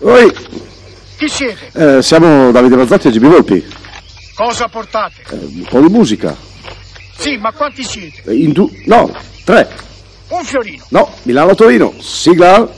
Oi, Chi siete? eh, siamo Davide Mazzotti e GB Volpi. Cosa portate? Eh, un po' di musica. Sì, ma quanti siete? Eh, In du- no, tre. Un fiorino. No, Milano-Torino. Sigla.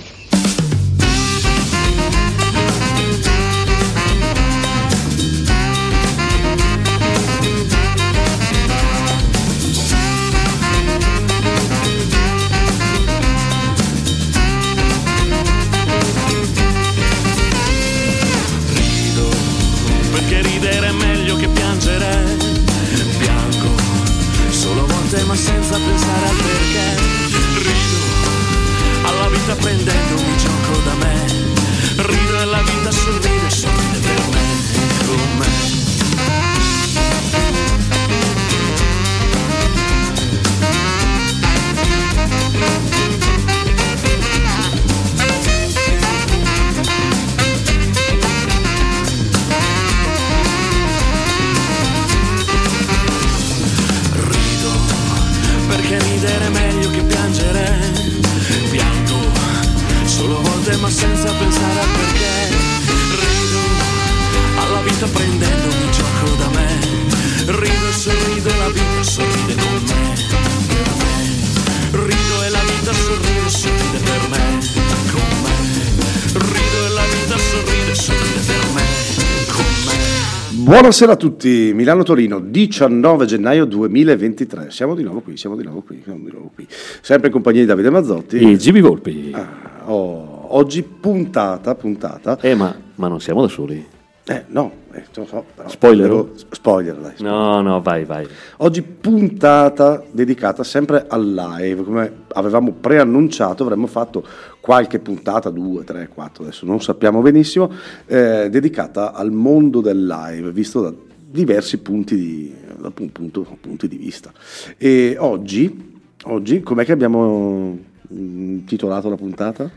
Buonasera a tutti, Milano-Torino, 19 gennaio 2023. Siamo di nuovo qui, siamo di nuovo qui, siamo di nuovo qui. Sempre in compagnia di Davide Mazzotti. E GB Volpi. Ah, oh, oggi puntata, puntata. Eh, ma, ma non siamo da soli. Eh, no, eh, non so, però. Spoiler? Devo- Spoiler, dai. No, no, vai, vai. Oggi puntata dedicata sempre al live, come avevamo preannunciato, avremmo fatto qualche puntata, due, tre, quattro, adesso non sappiamo benissimo, eh, dedicata al mondo del live, visto da diversi punti di, da pu- punto- punti di vista. E oggi, oggi com'è che abbiamo mm, titolato la puntata?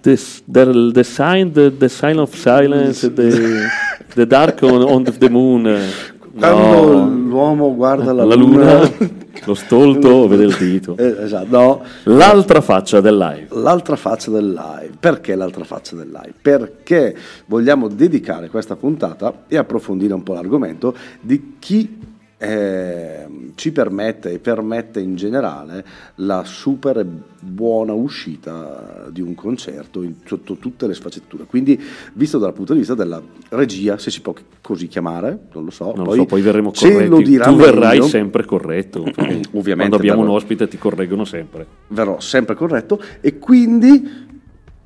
The, the, the sign, the, the sign of silence, the, the dark on, on the moon. Quando No. l'uomo guarda la, La luna, lo stolto vede il dito. Eh, esatto, no, L'altra faccia del live. L'altra faccia del live. Perché l'altra faccia del live? Perché vogliamo dedicare questa puntata e approfondire un po' l'argomento di chi eh, ci permette e permette in generale la super buona uscita di un concerto in- sotto tutte le sfaccettature. Quindi, visto dal punto di vista della regia, se si può così chiamare, non lo so, Non poi, lo so, poi verremo corretti. tu verrai meglio- sempre corretto. Ovviamente, Quando abbiamo verrò- un ospite ti correggono sempre. verrò sempre corretto e quindi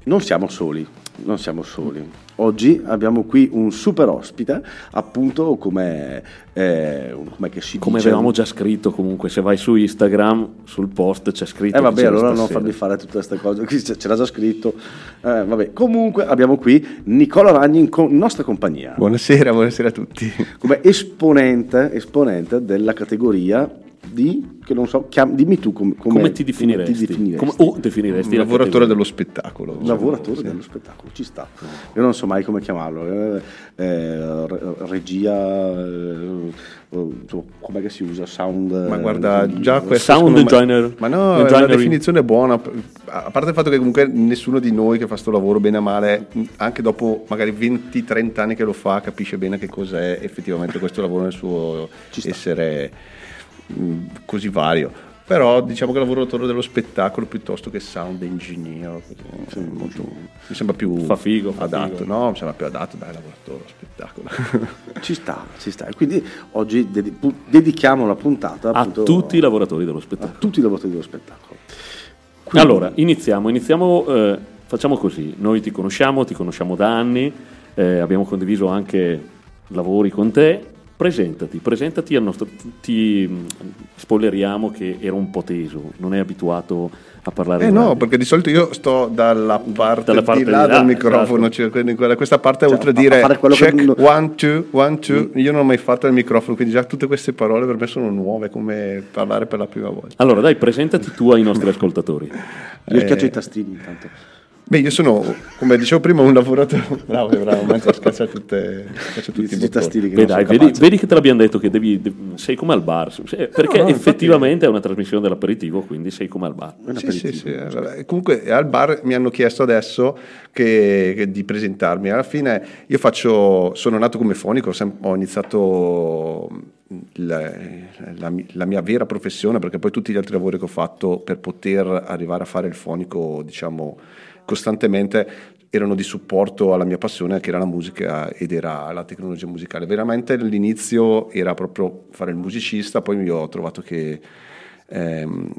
non siamo soli, non siamo soli. Oggi abbiamo qui un super ospite, appunto come, eh, com'è che si Come dice? avevamo già scritto comunque, se vai su Instagram, sul post c'è scritto. Eh vabbè, allora non farmi fare tutte queste cose, qui ce l'ha già scritto. Eh, vabbè. Comunque abbiamo qui Nicola Ragni in co- in nostra compagnia, Buonasera, buonasera a tutti. come esponente, esponente della categoria di, che non so, chiam- dimmi tu com- come, Come ti definiresti? come ti definiresti. Come- o definiresti Un la lavoratore dello spettacolo. Un lavoratore dello spettacolo, ci sta. Io non so mai come chiamarlo, eh, eh, re- regia, eh, che si usa? Sound... Ma eh, guarda, già questo Sound designer. Ma no, è una Designery. definizione buona. A parte il fatto che comunque nessuno di noi che fa sto lavoro bene o male, anche dopo magari 20-30 anni che lo fa, capisce bene che cos'è effettivamente questo lavoro nel suo essere così vario. Però diciamo che lavoratore dello spettacolo piuttosto che sound engineer, così, molto- mi sembra più Fa figo, fa adatto, figo. no? Mi sembra più adatto dai lavoratore dello spettacolo. Ci sta, ci sta. E quindi oggi dedi- pu- dedichiamo la puntata A appunto, tutti i lavoratori dello a spettacolo. tutti i lavoratori dello spettacolo. Quindi- Allora, iniziamo, iniziamo eh, facciamo così, noi ti conosciamo, ti conosciamo da anni, eh, abbiamo condiviso anche lavori con te, presentati, presentati al nostro, ti spoileriamo che era un po' teso, non è abituato a parlare Eh no, radio. perché di solito io sto dalla parte, Dalla parte di là di là, del microfono, esatto. cioè, quella- questa parte Cioè, oltre a a- a dire fare quello che check, non- one, two, one, two, io non ho mai fatto il microfono, quindi già tutte queste parole per me sono nuove, come parlare per la prima volta. Allora dai, presentati tu ai nostri ascoltatori. Io Eh, schiaccio i tastini intanto. Beh, io sono, come dicevo prima, un lavoratore. Bravo, bravo, mentre scaccia tutte, scaccia tutti i Tutti i bottoni. tastini che Beh, non dai, vedi, vedi che te l'abbiamo detto che devi, de- sei come al bar, perché no, infatti- effettivamente è una trasmissione dell'aperitivo, quindi sei come al bar. Sì, sì, sì, vabbè. Comunque al bar mi hanno chiesto adesso che- che di presentarmi. Alla fine io faccio, sono nato come fonico, ho, iniziato la, la la mia vera professione perché poi tutti gli altri lavori che ho fatto per poter arrivare a fare il fonico, diciamo, costantemente erano di supporto alla mia passione che era la musica ed era la tecnologia musicale. Veramente all'inizio era proprio fare il musicista, poi mi ho trovato che ehm,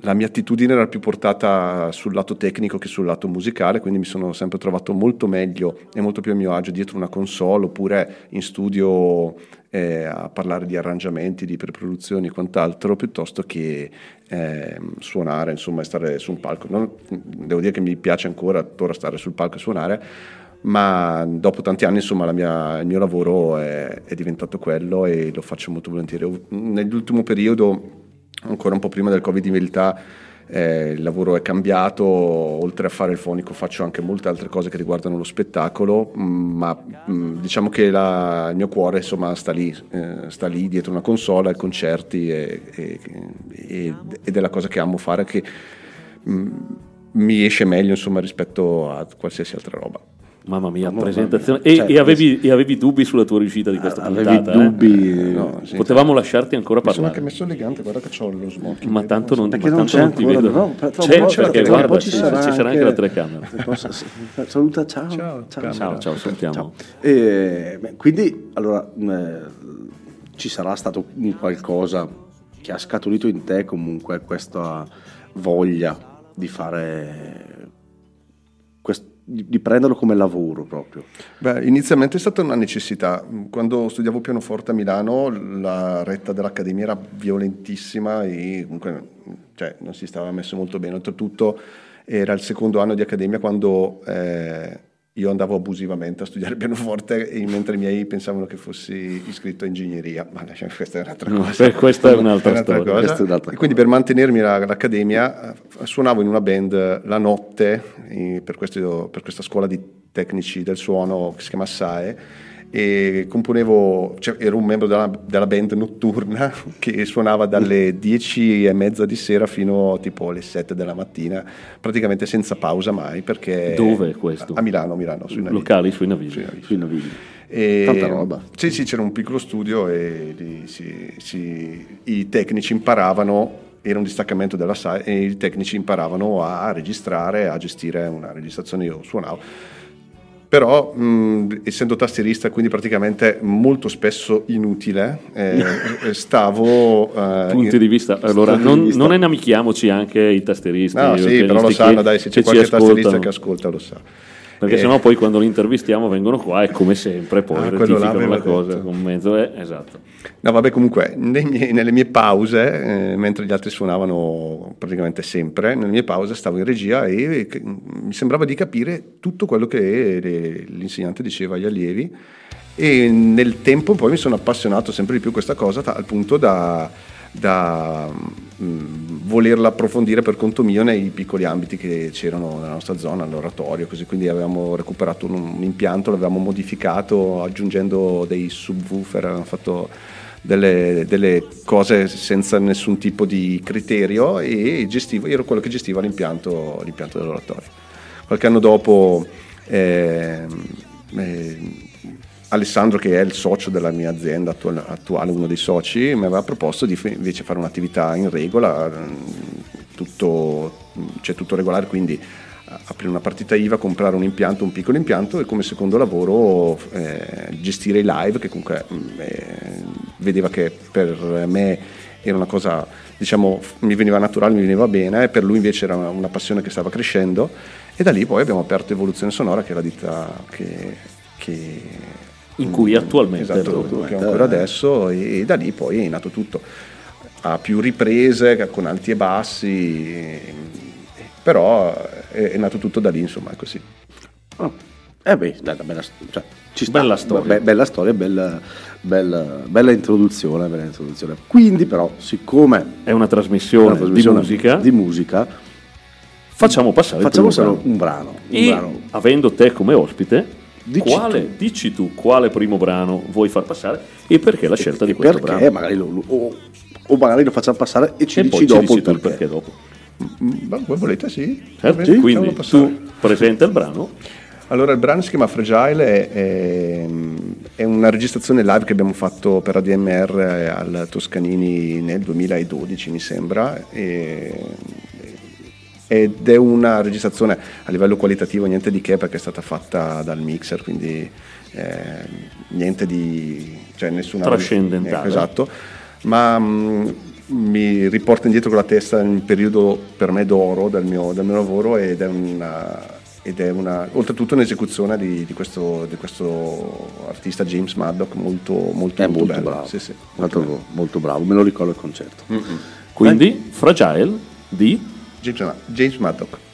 la mia attitudine era più portata sul lato tecnico che sul lato musicale, quindi mi sono sempre trovato molto meglio e molto più a mio agio dietro una console oppure in studio eh, a parlare di arrangiamenti, di preproduzioni e quant'altro, piuttosto che ehm, suonare, insomma, stare su un palco. Non- devo dire che mi piace ancora tuttora stare sul palco e suonare, ma dopo tanti anni insomma mia- il mio lavoro è, è diventato quello e lo faccio molto volentieri. Nell'ultimo periodo, ancora un po' prima del Covid in verità, eh, il lavoro è cambiato, oltre a fare il fonico faccio anche molte altre cose che riguardano lo spettacolo, mh, ma mh, diciamo che la- il mio cuore insomma sta lì, eh, sta lì dietro una console, ai concerti e- e- e- ed è la cosa che amo fare che mh, mi esce meglio insomma rispetto a qualsiasi altra roba. Mamma mia, Mamma presentazione. mia. E, Cioè, e avevi, e avevi dubbi sulla tua riuscita di questa Avevi puntata? eh? dubbi? No, sì. Potevamo lasciarti ancora Mi sono parlare. anche messo elegante, guarda che ho lo smoking. Ma tanto non, ma non tanto c'è non ti vedo. no, c'è po' perché guarda, ci, ci sarà, sarà anche anche- la telecamera. Posso- Saluta, ciao. Ciao, ciao, Ciao, ciao, salutiamo. Eh, beh, quindi, allora, eh, ci sarà stato un qualcosa che ha scaturito in te comunque questa voglia di fare, di, prenderlo come lavoro proprio. Beh, inizialmente è stata una necessità. Quando studiavo pianoforte a Milano, la retta dell'accademia era violentissima e comunque cioè, non si stava messo molto bene. Oltretutto era il secondo anno di accademia quando eh, io andavo abusivamente a studiare pianoforte mentre i miei pensavano che fossi iscritto a ingegneria. Ma questa è un'altra cosa. que- questa è un'altra storia. cosa. Questa è un'altra E quindi per mantenermi la- all'accademia eh, suonavo in una band la notte eh, per, questo- per questa scuola di tecnici del suono che si chiama SAE e componevo, cioè, ero un membro della, della band notturna che suonava dalle 10 e mezza di sera fino tipo alle 7 della mattina, praticamente senza pausa mai perché... Dove è questo? A Milano, a Milano, sui Navigli. Locali sui Navigli. Sui Navigli. Sui navigli. E- Tanta roba. Sì, sì, c'era un piccolo studio e lì si- si- i tecnici imparavano, era un distaccamento della SAE e i tecnici imparavano a registrare, a gestire una registrazione, io suonavo. Però, mh, essendo tastierista, quindi praticamente molto spesso inutile, eh, stavo... eh, Punti di vista. Allora, punti di non, vista. non enamichiamo anche i tasteristi. No, sì, però lo sanno, dai, se c'è qualche tastierista che ascolta lo sa. Perché Eh, sennò poi quando li intervistiamo vengono qua e come sempre poi Ah, rettificano la cosa detto. con mezzo. Eh, esatto. No, vabbè, comunque, miei- nelle mie pause, eh, mentre gli altri suonavano praticamente sempre, nelle mie pause stavo in regia e, e che- mi sembrava di capire tutto quello che le- l'insegnante diceva agli allievi e nel tempo poi mi sono appassionato sempre di più a questa cosa ta- al punto da, da, mm, volerla approfondire per conto mio nei piccoli ambiti che c'erano nella nostra zona, all'oratorio, così quindi avevamo recuperato un, un impianto, l'avevamo modificato aggiungendo dei subwoofer, avevamo fatto delle, delle cose senza nessun tipo di criterio e gestivo, ero quello che gestiva l'impianto, l'impianto dell'oratorio. Qualche anno dopo ehm, eh, Alessandro, che è il socio della mia azienda attuale, uno dei soci, mi aveva proposto di invece fare un'attività in regola, mm, tutto, c'è tutto regolare, quindi eh, aprire una partita IVA, comprare un impianto, un piccolo impianto e come secondo lavoro eh, gestire i live, che comunque mm, eh, vedeva che per me era una cosa, diciamo, mi veniva naturale, mi veniva bene, per lui invece era una, una passione che stava crescendo e da lì poi abbiamo aperto Evoluzione Sonora, che è la ditta che... che In cui attualmente esatto, ho ancora adesso e, e da lì poi è nato tutto a più riprese con alti e bassi però è, è nato tutto da lì insomma è così Ah, Eh beh, dai, bella, cioè, ci sta. Bella storia. Be- bella storia, bella, bella, bella introduzione, bella introduzione. Quindi però, siccome È una trasmissione, una trasmissione di musica. di musica, Facciamo passare Facciamo solo brano. un brano. Un E brano. avendo te come ospite, Dici quale, tu. dici tu quale primo brano vuoi far passare e perché la scelta di E questo perché brano? magari lo, o, o magari lo facciamo passare e ci e dici poi ci dopo dici il perché. perché dopo. Ma voi volete sì? Certo, bene, Quindi tu presenta il brano, Allora, il brano si chiama Fragile, è, è- è una registrazione live che abbiamo fatto per ADMR al Toscanini nel 2012, mi sembra. e- ed è una registrazione a livello qualitativo niente di che perché è stata fatta dal mixer, quindi eh, niente di... cioè nessuna... Trascendentale. Ecco, esatto, ma mm, mi riporta indietro con la testa in un periodo per me d'oro del mio, del mio lavoro ed è una... Ed è una, oltretutto un'esecuzione di, di questo, di questo artista James Maddock molto, molto, molto, molto bello. bravo. Sì, sì, molto, molto bravo, me lo ricordo il concerto. quindi Fragile di James, Maddock.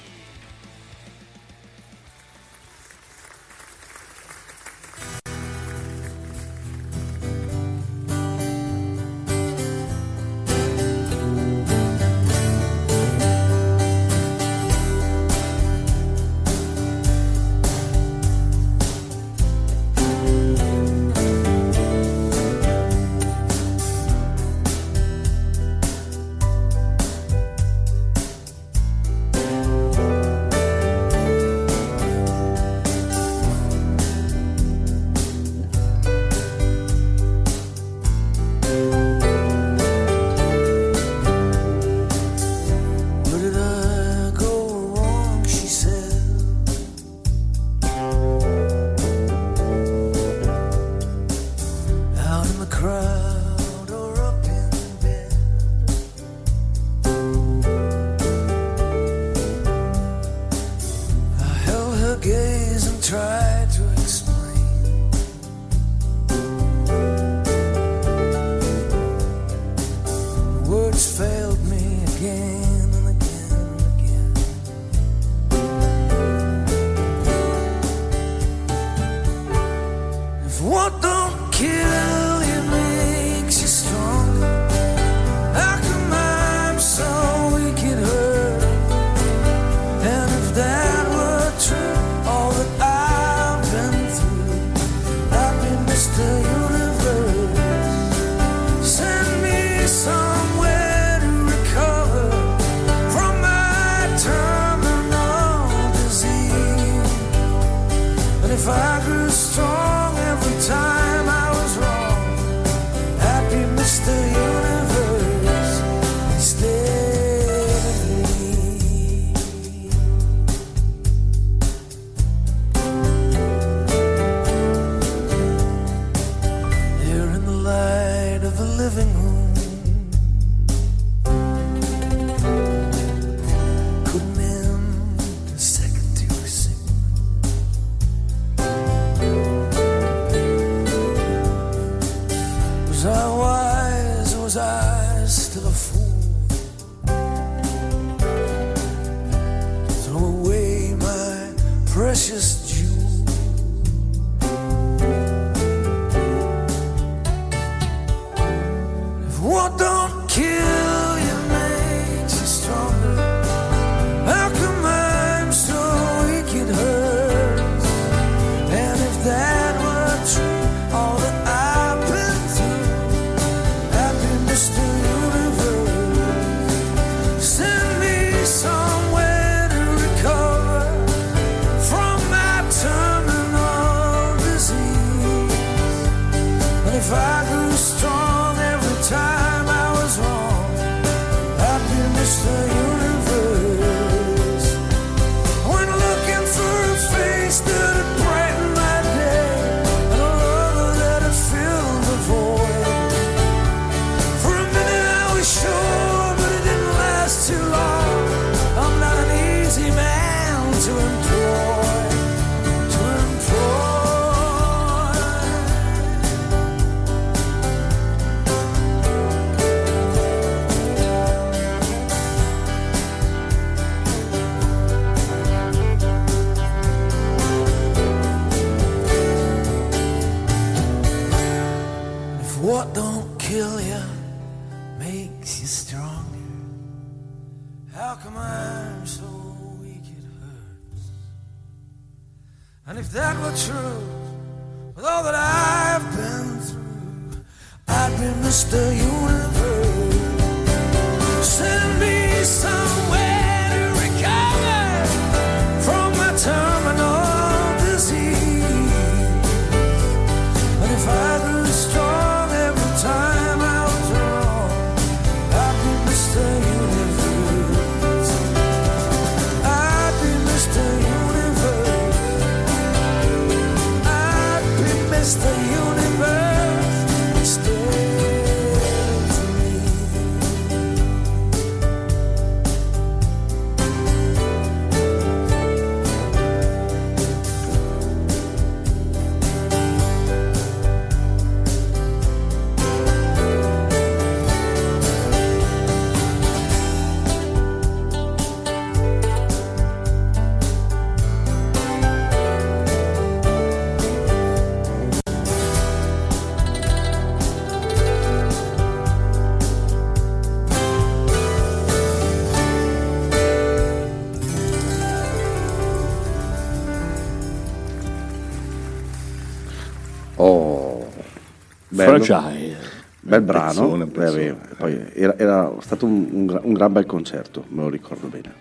Bello. Fragile. Bel brano, Pezzone, pezzone. Eh, poi era, era stato un, un un gran bel concerto, me lo ricordo bene.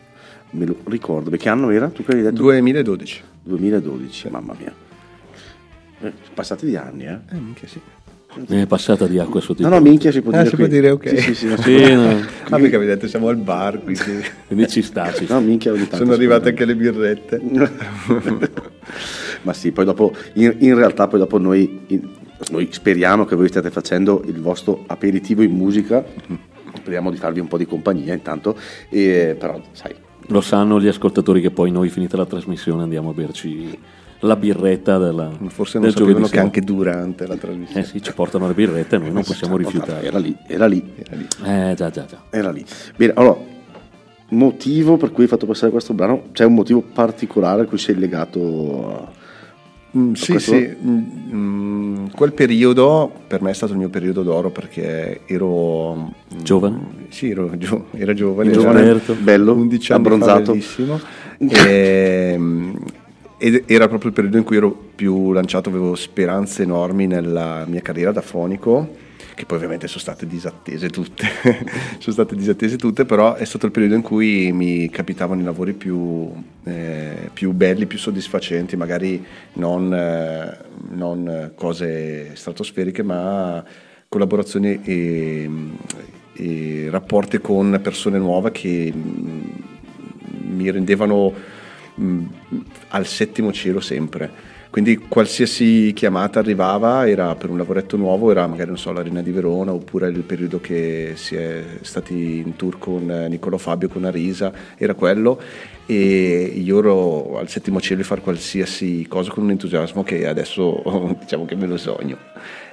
Me lo ricordo, che anno era? Tu che hai detto? 2012. 2012, mamma mia. Eh, passati di anni, eh? Eh, minchia, sì. È passata di acqua sotto i No, no, minchia si può Ah, dire si qui. può dire, ok. Sì, sì, sì, no, Sì, no. Ah, perché mi detto siamo al bar, quindi Quindi ci sta, ci sta. no, minchia ogni tanto sono si arrivate anche le birrette. Ma sì, poi dopo, in, in realtà poi dopo noi, in- noi speriamo che voi stiate facendo il vostro aperitivo in musica, speriamo di farvi un po' di compagnia intanto, e, però sai, Lo sanno gli ascoltatori che poi noi, finita la trasmissione, andiamo a berci la birretta della, Forse non del sapevano giovedì che anche durante la trasmissione. Eh sì, ci portano le birrette e noi non possiamo rifiutare. era lì, era lì. Era lì. Eh già, già, già. Era lì. Bene, allora, motivo per cui hai fatto passare questo brano? C'è un motivo particolare a cui sei legato? Mm, sì, questo- sì, mm, mm, quel periodo per me è stato il mio periodo d'oro perché ero mm, Giovane? Sì, ero, gio- era giovane, Giovane, Roberto. bello, 11 anni abbronzato. bellissimo. E, mm, ed era proprio il periodo in cui ero più lanciato, avevo speranze enormi nella mia carriera da fonico, che poi ovviamente sono state disattese tutte, sono state disattese tutte, però è stato il periodo in cui mi capitavano i lavori più, eh, più belli, più soddisfacenti, magari non, eh, non cose stratosferiche, ma collaborazioni e, e rapporti con persone nuove che mm, mi rendevano mm, al settimo cielo sempre. Quindi qualsiasi chiamata arrivava era per un lavoretto nuovo, era magari non so, l'Arena di Verona oppure il periodo che si è stati in tour con eh, Niccolò Fabio, con Arisa, era quello e io ero al settimo cielo di fare qualsiasi cosa con un entusiasmo che adesso diciamo che me lo sogno.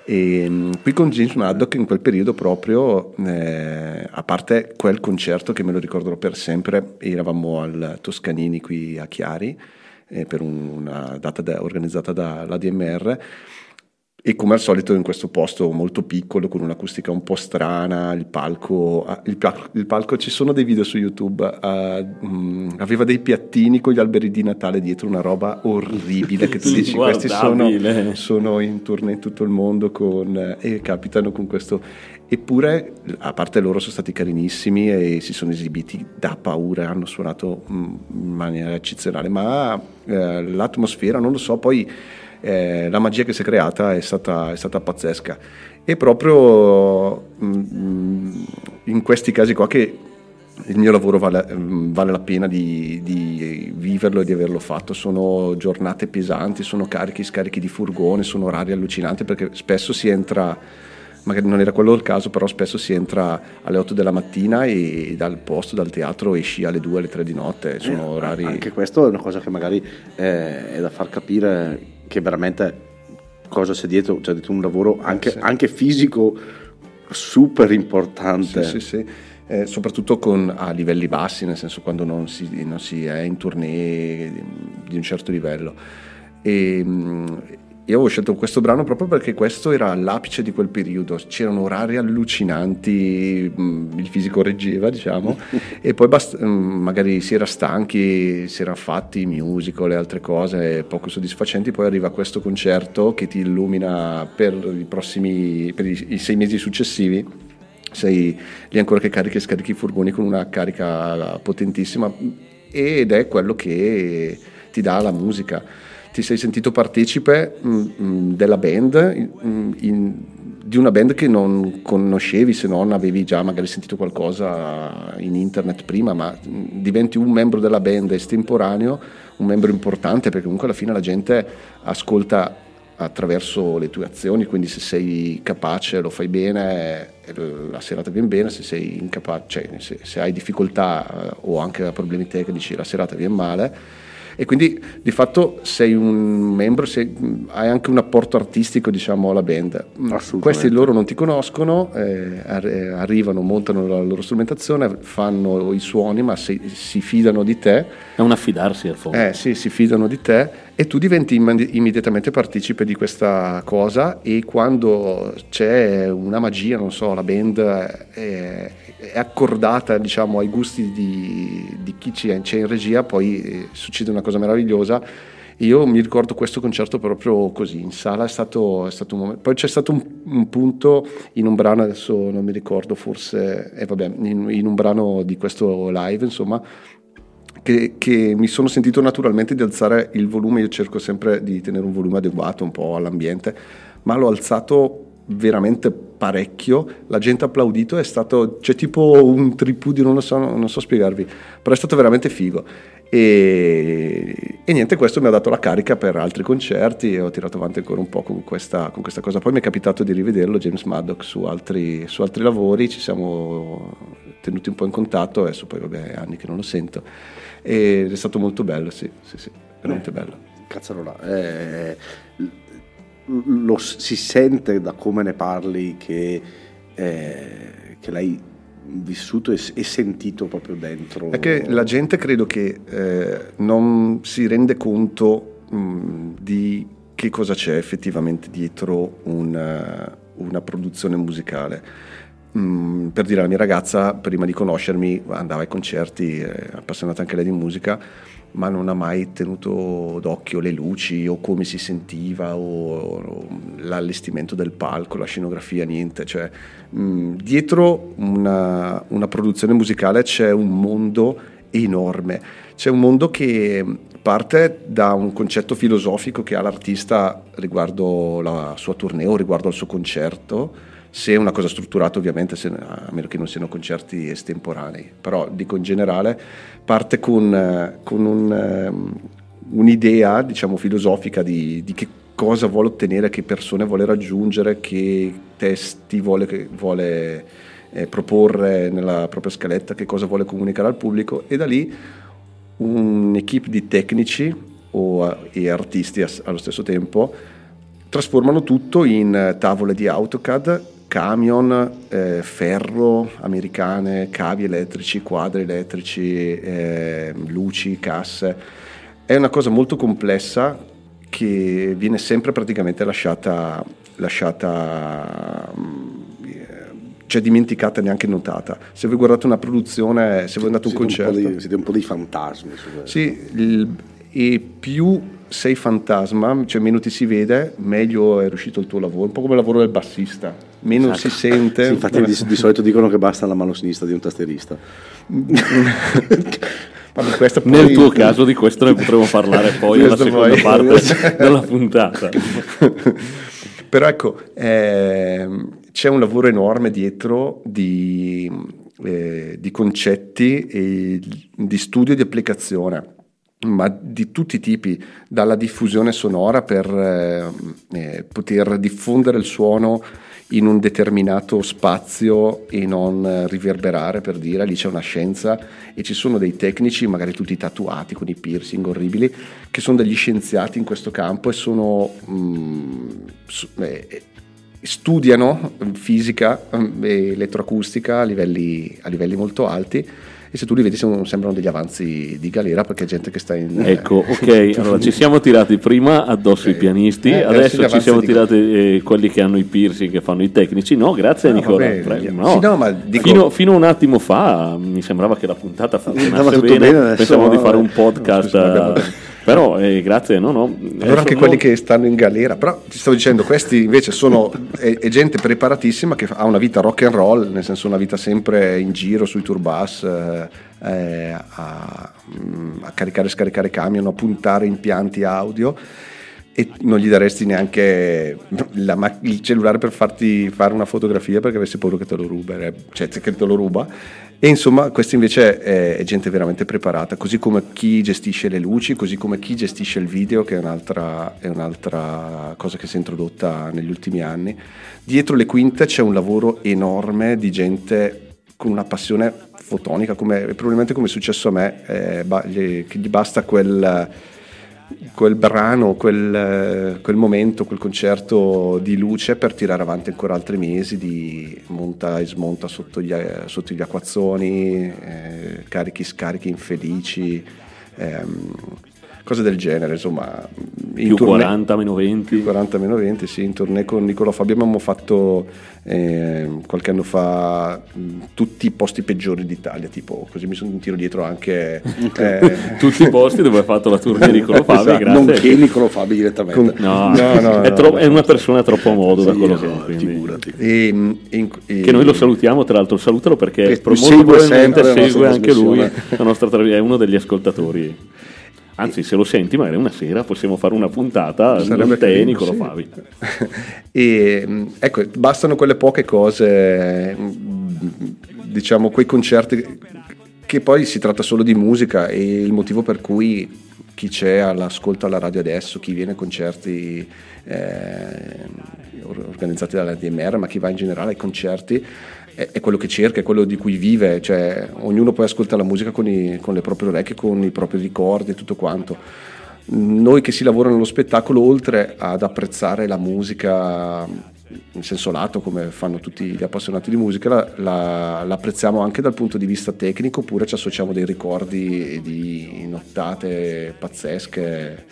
E mm, qui con James Maddock in quel periodo proprio, eh, a parte quel concerto che me lo ricorderò per sempre, eravamo al Toscanini qui a Chiari eh, per un- una data da- organizzata dall'ADMR e come al solito in questo posto molto piccolo con un'acustica un po' strana, il palco, ah, il, il palco ci sono dei video su YouTube, ah, mm, aveva dei piattini con gli alberi di Natale dietro, una roba orribile che tu dici questi sono, sono in tournée in tutto il mondo con, eh, e capitano con questo. Eppure, a parte loro, sono stati carinissimi e si sono esibiti da paura, hanno suonato mm, in maniera eccezionale, ma eh, l'atmosfera, non lo so, poi eh, la magia che si è creata è stata, è stata pazzesca. E proprio mm, in questi casi qua che il mio lavoro vale, mm, vale la pena di, di viverlo e di averlo fatto. Sono giornate pesanti, sono carichi, scarichi di furgone, sono orari allucinanti perché spesso si entra, magari non era quello il caso, però spesso si entra alle 8 della mattina e dal posto, dal teatro esci alle 2, alle 3 di notte. Sono Eh, orari... Anche questo è una cosa che magari eh, è da far capire che veramente cosa c'è dietro, c'è dietro un lavoro anche, sì. anche fisico super importante. Sì, sì, sì. Eh, soprattutto con, a livelli bassi, nel senso quando non si, non si è in tournée di, un certo livello. E, mh, io avevo scelto questo brano proprio perché questo era l'apice di quel periodo, c'erano orari allucinanti, mm, il fisico reggeva diciamo, e poi bast- mm, magari si era stanchi, si era fatti musical e altre cose poco soddisfacenti, poi arriva questo concerto che ti illumina per i prossimi, per i, i sei mesi successivi. Sei lì ancora che carichi e scarichi i furgoni con una carica potentissima ed è quello che ti dà la musica ti sei sentito partecipe mh, mm, mm, della band, in, mm, in, di una band che non conoscevi se non avevi già magari sentito qualcosa in internet prima, ma diventi un membro della band estemporaneo, un membro importante perché comunque alla fine la gente ascolta attraverso le tue azioni, quindi se sei capace lo fai bene, la serata viene bene, se sei incapace, cioè se, se hai difficoltà eh, o anche problemi tecnici la serata viene male e quindi di fatto sei un membro, sei, hai anche un apporto artistico diciamo alla band. Questi loro non ti conoscono, eh, arrivano, montano la loro strumentazione, fanno i suoni ma si, si fidano di te. È un affidarsi al fondo. Eh sì, si fidano di te e tu diventi immediatamente partecipe di questa cosa e quando c'è una magia, non so, la band è, è accordata diciamo, ai gusti di, di chi c'è in regia, poi eh, succede una cosa meravigliosa. Io mi ricordo questo concerto proprio così, in sala è stato, è stato un momento. Poi c'è stato un, un, punto in un brano, adesso non mi ricordo, forse, eh, vabbè, in, in un brano di questo live, insomma, che, che, mi sono sentito naturalmente di alzare il volume, io cerco sempre di tenere un volume adeguato un po' all'ambiente, ma l'ho alzato veramente parecchio, la gente ha applaudito, è stato, c'è tipo un tripudio, non lo so, non so spiegarvi, però è stato veramente figo. E, e, niente, questo mi ha dato la carica per altri concerti e ho tirato avanti ancora un po' con questa, con questa cosa. Poi mi è capitato di rivederlo, James Maddox, su altri, su altri lavori, ci siamo tenuti un po' in contatto, adesso poi vabbè anni che non lo sento ed è stato molto bello, sì, sì, sì veramente bello. Cazzarola, eh, lo, si sente da come ne parli che, eh, che l'hai vissuto e, e, sentito proprio dentro. È che la gente credo che eh, non si rende conto mh, di che cosa c'è effettivamente dietro una, una produzione musicale Mm, per dire alla mia ragazza, prima di conoscermi, andava ai concerti, è appassionata anche lei di musica, ma non ha mai tenuto d'occhio le luci o come si sentiva o, o l'allestimento del palco, la scenografia, niente. Cioè, mh, mm, dietro una, una produzione musicale c'è un mondo enorme, c'è un mondo che parte da un concetto filosofico che ha l'artista riguardo la sua tournée o riguardo al suo concerto se è una cosa strutturata ovviamente, se, a meno che non siano concerti estemporanei, però dico in generale, parte con, con un, um, un'idea diciamo filosofica di, di, che cosa vuole ottenere, che persone vuole raggiungere, che testi vuole, vuole eh, proporre nella propria scaletta, che cosa vuole comunicare al pubblico e da lì un'equipe di tecnici o, e artisti allo stesso tempo trasformano tutto in tavole di AutoCAD camion, eh, ferro americane, cavi elettrici, quadri elettrici, eh, luci, casse. È una cosa molto complessa che viene sempre praticamente lasciata, lasciata cioè dimenticata neanche notata. Se voi guardate una produzione, se voi andate a un concerto... Un siete un po' dei fantasmi. Sì, il, e più sei fantasma, cioè meno ti si vede, meglio è riuscito il tuo lavoro, un po' come il lavoro del bassista, meno esatto. si sente. Sì, infatti di, di, solito dicono che basta la mano sinistra di un tastierista. Vabbè, poi... Nel tuo caso di questo ne potremo parlare poi nella seconda poi... parte della puntata. Però ecco, eh, c'è un lavoro enorme dietro di, eh, di concetti e di studio e di applicazione ma di tutti i tipi, dalla diffusione sonora per eh, eh, poter diffondere il suono in un determinato spazio e non riverberare, per dire, lì c'è una scienza e ci sono dei tecnici, magari tutti tatuati con i piercing orribili, che sono degli scienziati in questo campo e sono... Mm, eh, studiano fisica ehm, e elettroacustica a livelli, a livelli molto alti e se tu li vedi sono- sembrano degli avanzi di galera perché è gente che sta in... Ecco, ok, allora ci siamo tirati prima addosso i pianisti, Eh, adesso ci siamo tirati eh, quelli che hanno i piercing, che fanno i tecnici. No, grazie Ah, Nicola. va bene. prego, Sì, no, ma dico- fino, fino a un attimo fa mi sembrava che la puntata funzionasse bene, bene, adesso pensavamo di no, fare eh. un podcast, No, eh, però eh, grazie, no, no. Allora Adesso anche no- quelli che stanno in galera, però ti stavo dicendo, questi invece sono è, è gente preparatissima che ha una vita rock and roll, nel senso una vita sempre in giro sui turbus, eh, eh, a, mm, a caricare e scaricare camion, a puntare impianti audio e non gli daresti neanche la il cellulare per farti fare una fotografia perché avessi paura che te lo ruba, cioè che te lo ruba. E insomma, questo invece è, è gente veramente preparata, così come chi gestisce le luci, così come chi gestisce il video, che è un'altra, è un'altra cosa che si è introdotta negli ultimi anni. Dietro le quinte c'è un lavoro enorme di gente con una passione fotonica, come, probabilmente come è successo a me, eh, che gli basta quel quel brano, quel, quel momento, quel concerto di luce per tirare avanti ancora altri mesi di monta e smonta sotto gli, sotto gli acquazzoni, eh, carichi, scarichi infelici, ehm, cose del genere, insomma. in più tournée- 40, meno 20. più 40 meno 20, sì, in tournée con Nicolò Fabio abbiamo fatto eh, qualche anno fa tutti i posti peggiori d'Italia, tipo così mi sono in tiro dietro anche eh, Tutti i posti dove ha fatto la tournée di Nicolo Fabi, Esatto, grazie. Nonché Niccolo Fabi direttamente. con- No, No, no, è, tro- no. è una persona troppo a modo da Sì, quello no, che è. figurati. e, in- e- Che noi lo salutiamo, tra l'altro salutalo perché Che pro- molto segue probabilmente sempre segue anche lui, nostra tra- è uno degli ascoltatori. Anzi, se lo senti, magari una sera possiamo fare una puntata Sarebbe te e Nicolo sì. Fabi. e mh, ecco, bastano quelle poche cose, mh, diciamo quei concerti che poi si tratta solo di musica e il motivo per cui chi c'è all'ascolto alla radio adesso, chi viene a concerti eh, or- organizzati dalla DMR, ma chi va in generale ai concerti è, è quello che cerca, è quello di cui vive, cioè ognuno poi ascolta la musica con, i- con le proprie orecchie, con i propri ricordi e tutto quanto noi che si lavora nello spettacolo, oltre ad apprezzare la musica in senso lato, come fanno tutti gli appassionati di musica, la, la- l'apprezziamo anche dal punto di vista tecnico, oppure ci associamo dei ricordi di nottate pazzesche,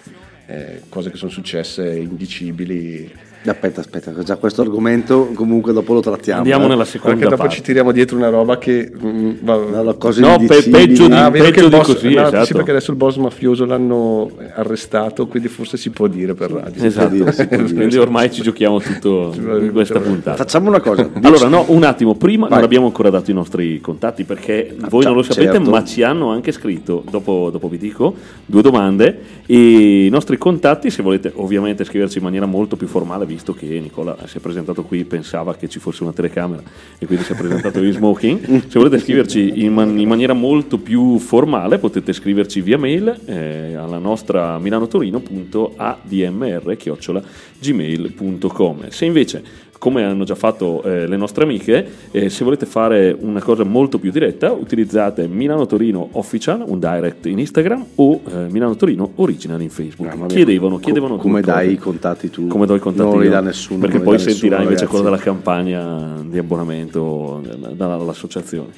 eh, cose che sono successe indicibili. Aspetta, aspetta, già questo argomento comunque dopo lo trattiamo. Andiamo eh. nella Perché seconda dopo parte. ci tiriamo dietro una roba che... mm, va- No, cose No, pe- peggio di- Ah, peggio di boss- così, no, esatto. Sì, perché adesso il boss mafioso l'hanno arrestato, quindi forse si può dire per radio. Esatto, dire, si può dire. quindi ormai ci giochiamo tutto in questa puntata. Facciamo una cosa. Allora, no, un attimo, prima non Vai. abbiamo ancora dato i nostri contatti perché voi già, non lo sapete, certo. ma ci hanno anche scritto, dopo, dopo vi dico, due domande e i nostri contatti, se volete ovviamente scriverci in maniera molto più formale, visto che Nicola si è presentato qui, pensava che ci fosse una telecamera e quindi si è presentato in smoking, se volete scriverci in, man- in maniera molto più formale potete scriverci via mail eh, alla nostra milanotorino.admr-gmail.com se invece come hanno già fatto eh, le nostre amiche, eh, se volete fare una cosa molto più diretta, utilizzate Milano Torino Official, un direct in Instagram o eh, Milano Torino Original in Facebook. Mia, chiedevano, chiedevano come due cose. dai i contatti tu? Come do i contatti Non li dà nessuno. Perché poi nessuno, invece quello della ragazzi. campagna di abbonamento eh, dall'associazione.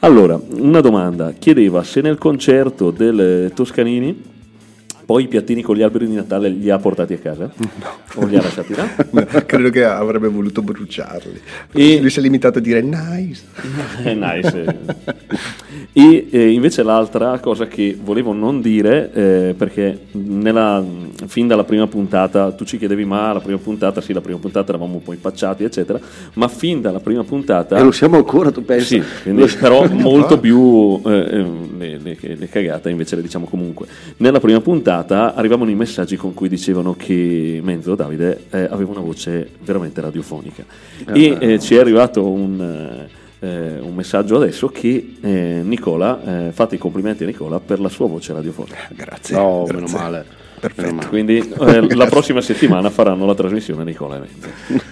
Allora, una domanda. Chiedeva se nel concerto del Toscanini poi i piattini con gli alberi di Natale li ha portati a casa? O li ha lasciati là? No, credo che avrebbe voluto bruciarli. E- Lui si è limitato a dire nice. Eh, nice. E eh, invece l'altra cosa che volevo non dire, eh, perché nella, fin dalla prima puntata tu ci chiedevi ma la prima puntata, sì la prima puntata eravamo un po' impacciati eccetera, ma fin dalla prima puntata... E lo siamo ancora, tu pensi? Sì, quindi, però molto più eh, eh, le, le- le cagate invece le diciamo comunque. Nella prima puntata arrivavano i messaggi con cui dicevano che Menzo, Davide, eh, aveva una voce veramente radiofonica. E eh, ci è arrivato un, eh, eh, un messaggio adesso che eh, Nicola, eh, fate i complimenti a Nicola per la sua voce radiofonica. Grazie. No, grazie. meno male. Perfetto. Quindi eh, la prossima settimana faranno la trasmissione Nicola e Menzo.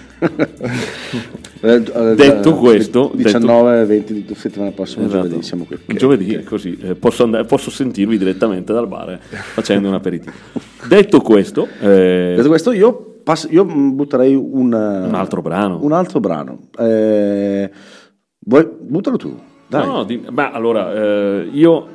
Eh, Detto eh, questo, 19 20 di settimana prossima, Esatto. giovedì siamo qui. Giovedì, così eh, posso, andare- posso sentirvi direttamente dal bar eh, facendo un aperitivo. Detto questo, eh, Detto questo, io pass- io butterei un, Un altro brano. Un altro brano. Vuoi- buttalo tu. Dai. No, no, di- ma allora, io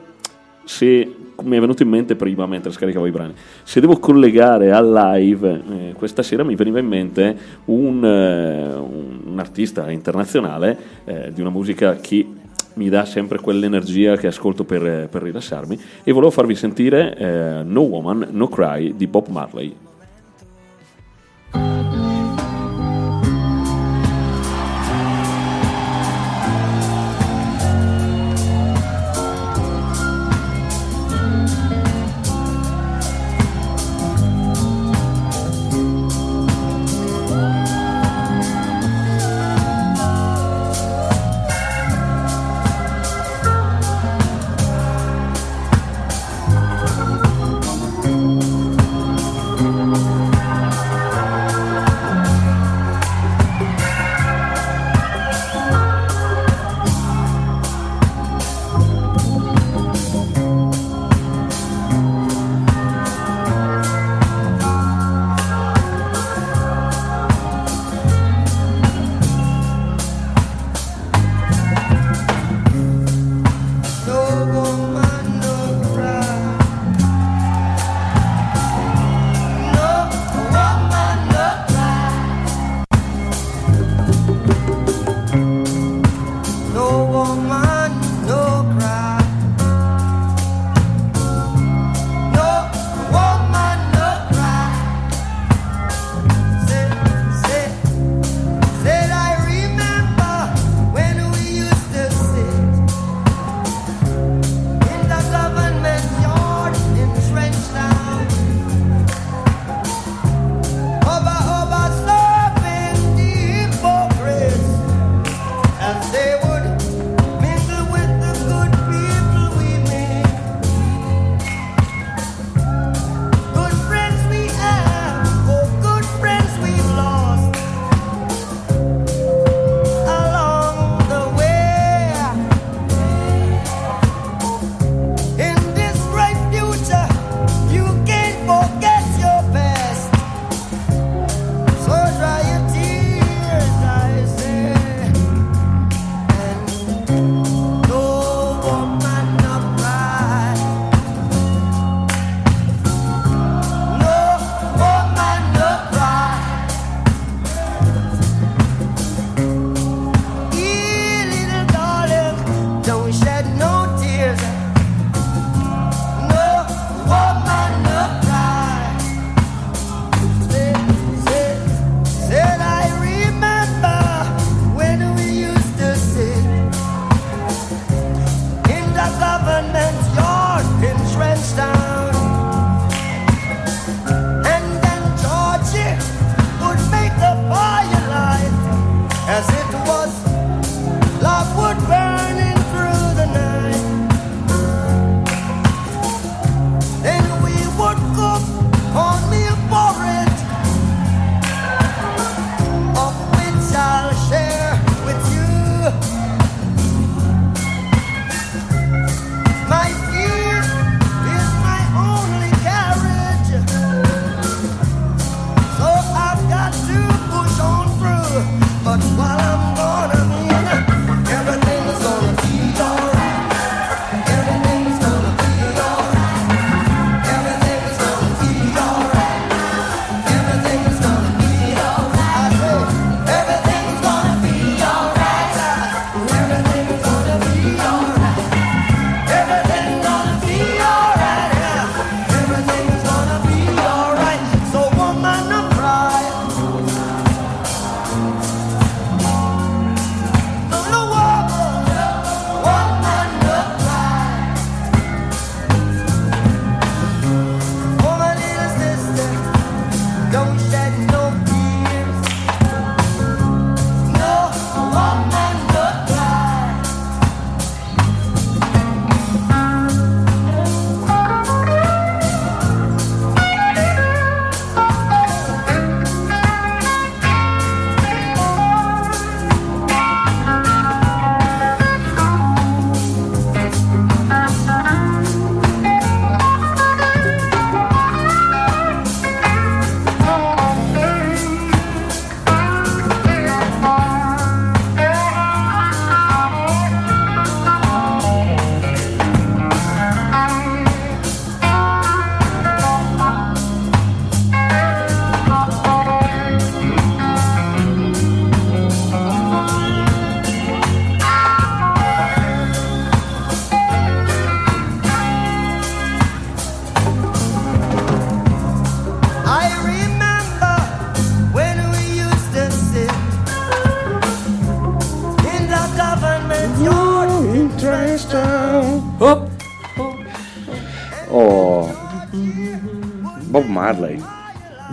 se mi è venuto in mente prima mentre scaricavo i brani, se devo collegare al live, eh, questa sera mi veniva in mente un, eh, un- artista internazionale eh, di una musica che mi dà sempre quell'energia che ascolto per, per rilassarmi e volevo farvi sentire eh, No Woman, No Cry di Bob Marley.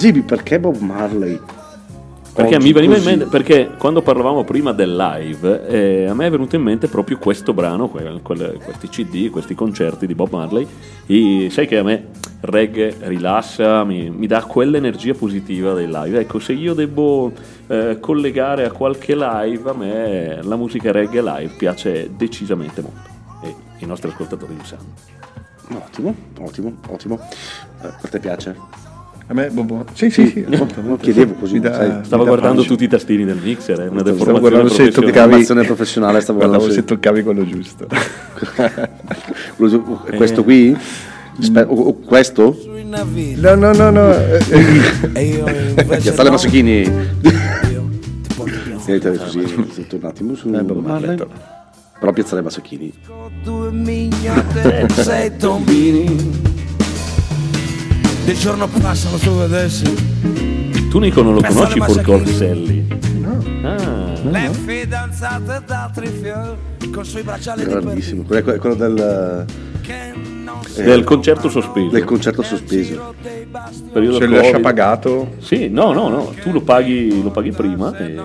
Gibi, perché Bob Marley? Perché Oggi mi veniva in mente, perché quando parlavamo prima del live, eh, a me è venuto in mente proprio questo brano, que- quel- questi CD, questi concerti di Bob Marley. E sai che a me reggae rilassa, mi, mi dà quell'energia positiva dei live. Ecco, se io devo eh, collegare a qualche live, a me la musica reggae live piace decisamente molto. E i nostri ascoltatori lo sanno. Ottimo, ottimo, ottimo. Eh, per te piace? A me, Bobo. Sì, sì, sì. molto, non chiedevo sì. così, dà- sai, Stavo guardando pancia. tutti i tastini del mixer, è una Stavo deformazione guardando se toccavi- professionale, stavo guardando se toccavi quello giusto. Eh. Questo qui? Aspe- o- o questo? No, no, no, no. eh, eh, Piazzale Masachini. Niente, così, sento un attimo su Bob Marley. Marley. Però Piazzale Masachini. due mignotte, sei tombini. Di giorno passano su adesso. Tu Nico non lo Piazzale conosci Masachini. Orselli? Ah. Le fidanzate d'altri fiori, con sui bracciali di Grandissimo. Quello è quello del, che non eh, Del concerto sospeso. del concerto sospeso. Se lo lascia pagato, Sì, no, no, no, tu lo paghi, lo paghi prima e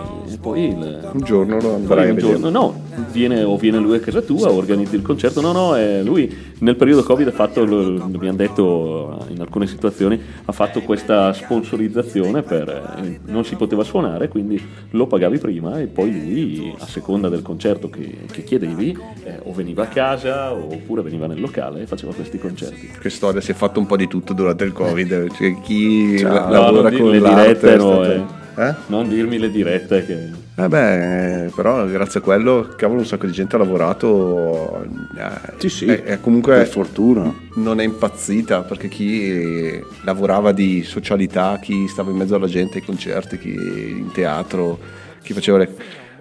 poi il, un giorno lo andrai un giorno, no, viene, o viene lui a casa tua, organizzi il concerto, no, no, eh, lui nel periodo Covid ha fatto, abbiamo detto in alcune situazioni, ha fatto questa sponsorizzazione per, eh, non si poteva suonare, quindi lo pagavi prima e poi lui, a seconda del concerto che, che chiedevi, eh, o veniva a casa oppure veniva nel locale e faceva questi concerti. Che storia, si è fatto un po' di tutto durante il Covid. Cioè, chi Ciao. la- No, lavora dirmi con le dirette, no, stato- eh? Non dirmi le dirette che... Vabbè, eh, però grazie a quello, cavolo, un sacco di gente ha lavorato. eh, Sì, sì. E, e comunque Per fortuna. non è impazzita perché chi lavorava di socialità, chi stava in mezzo alla gente ai concerti, chi in teatro, chi faceva, le-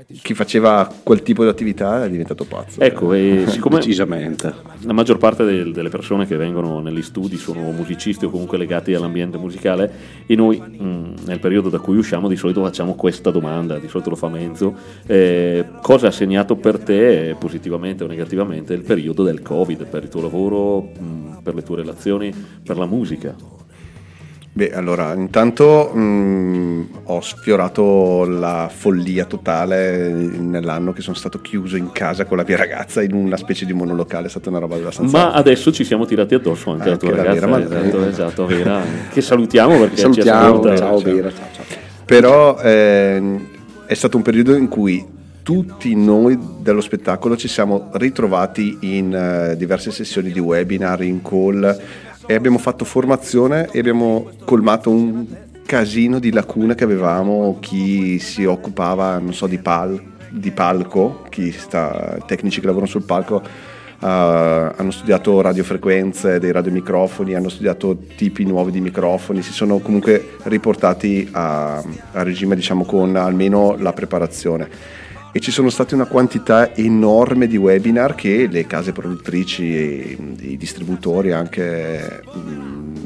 chi faceva quel tipo di attività è diventato pazzo. Ecco, e siccome Decisamente. la maggior parte del- delle persone che vengono negli studi sono musicisti o comunque legati all'ambiente musicale e noi mh, nel periodo da cui usciamo di solito facciamo questa domanda, di solito lo fa Menzo, eh, cosa ha segnato per te eh, positivamente o negativamente il periodo del Covid, per il tuo lavoro, mh, per le tue relazioni, per la musica? Beh, allora, intanto mh, ho sfiorato la follia totale nell'anno che sono stato chiuso in casa con la mia ragazza in una specie di monolocale, è stata una roba abbastanza... Ma adesso ci siamo tirati addosso anche, la Anche tua la ragazza, Vera, ma- esatto, esatto, Vera, che salutiamo perché ci Salutiamo. ascolta. Ciao, ciao. Vera. Ciao, ciao. Però ehm, è stato un periodo in cui tutti noi dello spettacolo ci siamo ritrovati in eh, diverse sessioni di webinar, in call e abbiamo fatto formazione e abbiamo colmato un casino di lacune che avevamo, chi si occupava, non so, di, pal- di palco, chi sta, tecnici che lavorano sul palco eh, hanno studiato radiofrequenze dei radiomicrofoni, hanno studiato tipi nuovi di microfoni, si sono comunque riportati a, a regime diciamo con almeno la preparazione. E ci sono state una quantità enorme di webinar che le case produttrici i distributori, anche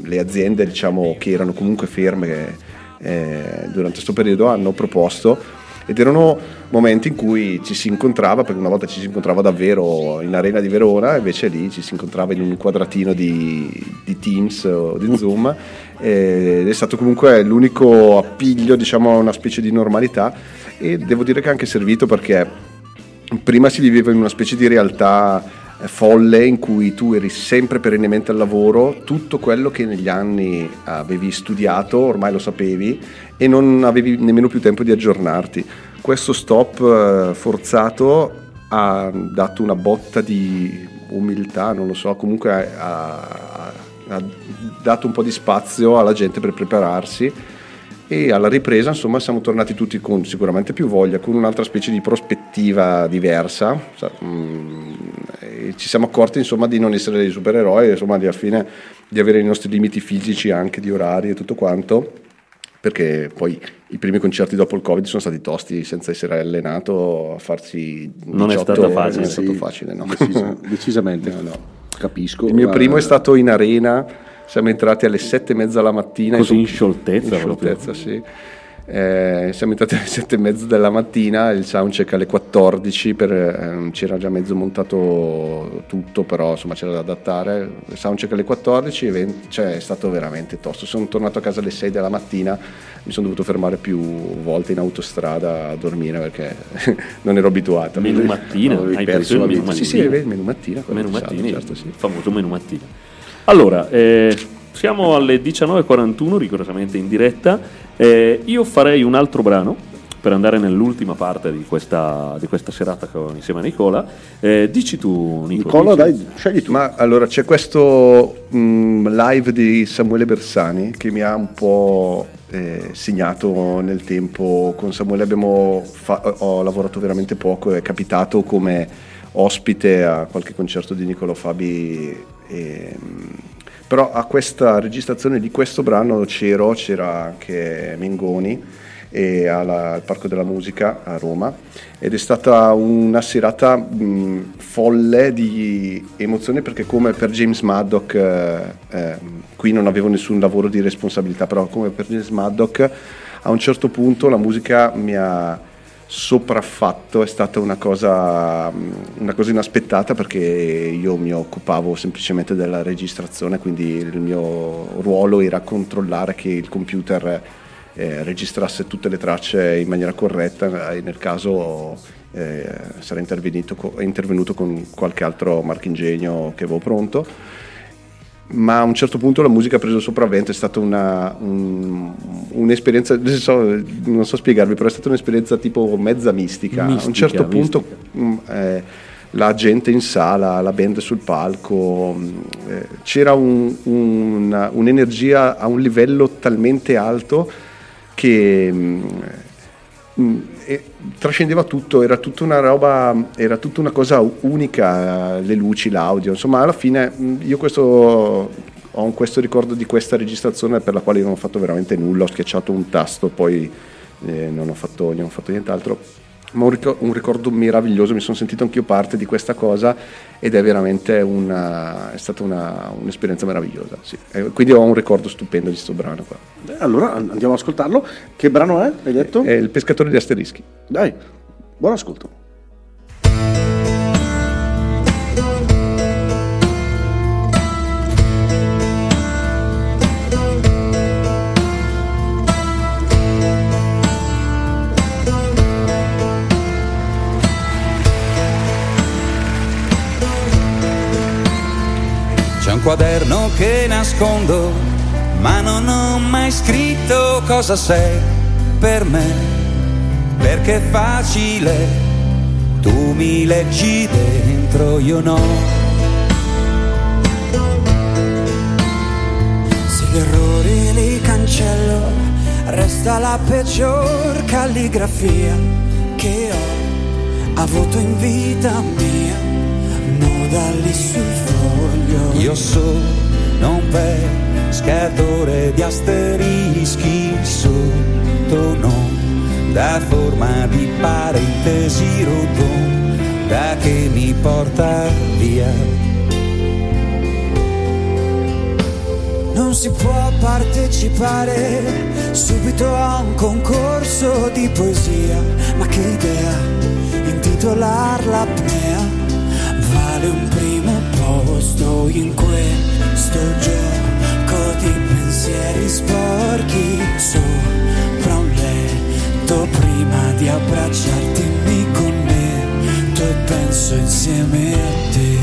le aziende diciamo, che erano comunque ferme eh, durante questo periodo hanno proposto ed erano momenti in cui ci si incontrava, perché una volta ci si incontrava davvero in arena di Verona, invece lì ci si incontrava in un quadratino di, di Teams o di Zoom ed è stato comunque l'unico appiglio diciamo a una specie di normalità e devo dire che ha anche servito perché prima si viveva in una specie di realtà eh, folle in cui tu eri sempre perennemente al lavoro, tutto quello che negli anni avevi studiato ormai lo sapevi e non avevi nemmeno più tempo di aggiornarti. Questo stop eh, forzato ha dato una botta di umiltà, non lo so, comunque ha- ha dato un po' di spazio alla gente per prepararsi e alla ripresa insomma siamo tornati tutti con sicuramente più voglia, con un'altra specie di prospettiva diversa Sa- mm, e ci siamo accorti insomma di non essere dei supereroi, insomma di, alla fine, di avere i nostri limiti fisici anche di orari e tutto quanto perché poi i primi concerti dopo il covid sono stati tosti senza essere allenato a farsi Non è 18 stata ore, facile, non è Sì, stato facile no. decisa- decisamente. Capisco. il mio ma- primo è stato in arena siamo entrati alle sette e mezza la mattina Così in scioltezza in scioltezza, sì. Eh, siamo entrati alle 7 e mezza della mattina, il soundcheck alle 14, per, ehm, c'era già mezzo montato tutto, però insomma c'era da adattare. Il soundcheck alle 14, event- cioè è stato veramente tosto. Sono tornato a casa alle 6 della mattina, mi sono dovuto fermare più volte in autostrada a dormire perché non ero abituato. Menù mattina, avevi hai perso il menù vita. Sì, sì, mattina. il menù mattina. ufficiale, mattini, certo, sì. il famoso menù mattina. Allora, eh, siamo alle 19.41, rigorosamente in diretta. Eh, io farei un altro brano per andare nell'ultima parte di questa, di questa serata insieme a Nicola. Eh, dici tu, Nicola. Nicola, dai, scegli tu. Ma allora c'è questo mm, live di Samuele Bersani che mi ha un po' eh, segnato nel tempo. Con Samuele abbiamo fa- ho lavorato veramente poco, è capitato come ospite a qualche concerto di Niccolò Fabi. E, mm, però a questa registrazione di questo brano c'ero, c'era anche Mengoni alla- al Parco della Musica a Roma ed è stata una serata mh, folle di emozioni perché come per James Maddock eh, eh, qui non avevo nessun lavoro di responsabilità però come per James Maddock a un certo punto la musica mi ha sopraffatto è stata una cosa, mh, una cosa inaspettata perché io mi occupavo semplicemente della registrazione quindi il mio ruolo era controllare che il computer eh, registrasse tutte le tracce in maniera corretta e nel caso eh, sarei intervenuto, intervenuto con qualche altro marchingegno che avevo pronto ma a un certo punto la musica ha preso il sopravvento, è stata una, un- un'esperienza, non so, non so spiegarvi, però è stata un'esperienza tipo mezza mistica. a un Mistica, certo punto mh, eh, la gente in sala, la band sul palco, mh, eh, c'era un- un- un'energia a un livello talmente alto che mh, mh, e trascendeva tutto, era tutta una roba, era tutta una cosa unica, le luci, l'audio, insomma alla fine io questo, ho questo ricordo di questa registrazione per la quale io non ho fatto veramente nulla, ho schiacciato un tasto, poi eh, non, ho fatto, non ho fatto nient'altro, ma un ricor- un ricordo meraviglioso, mi sono sentito anch'io parte di questa cosa ed è veramente una, è stata una- un'esperienza meravigliosa, sì. Quindi ho un ricordo stupendo di questo brano qua. Allora an- andiamo ad ascoltarlo. Che brano è? Hai detto? È il pescatore di asterischi. Dai, buon ascolto. Quaderno che nascondo, ma non ho mai scritto cosa sei per me, perché è facile, tu mi leggi dentro, io no. Se gli errori li cancello, resta la peggior calligrafia che ho avuto in vita mia modali sul foglio. Io sono un pescatore di asterischi sotto non da forma di parentesi rotonda che mi porta via. Non si può partecipare subito a un concorso di poesia, ma che idea intitolarla primo posto in questo gioco di pensieri sporchi sopra un letto prima di abbracciarti mi connetto e penso insieme a te.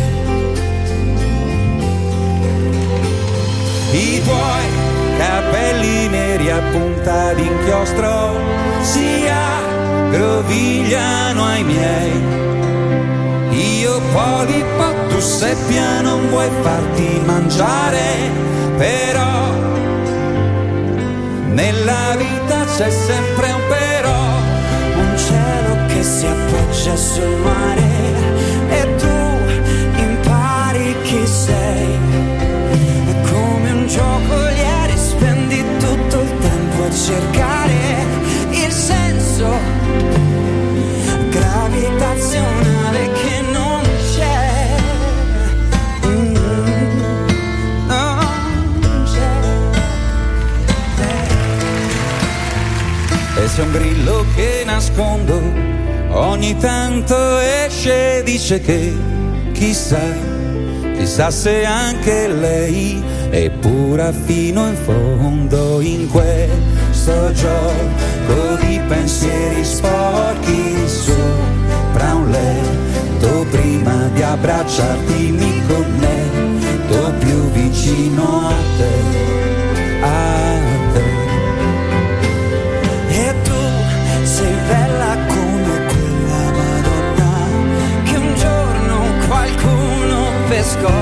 I tuoi capelli neri a punta d'inchiostro si aggrovigliano ai miei. Io polipo, tu seppia, non vuoi farti mangiare, però nella vita c'è sempre un però, un cielo che si appoggia sul mare e tu impari chi sei. È come un gioco ieri spendi tutto il tempo a cercare c'è. che nascondo, ogni tanto esce e dice che chissà, chissà se anche lei è pura fino in fondo in questo gioco di pensieri sporchi sopra un letto prima di abbracciarti mi connetto più vicino a te, a pescò.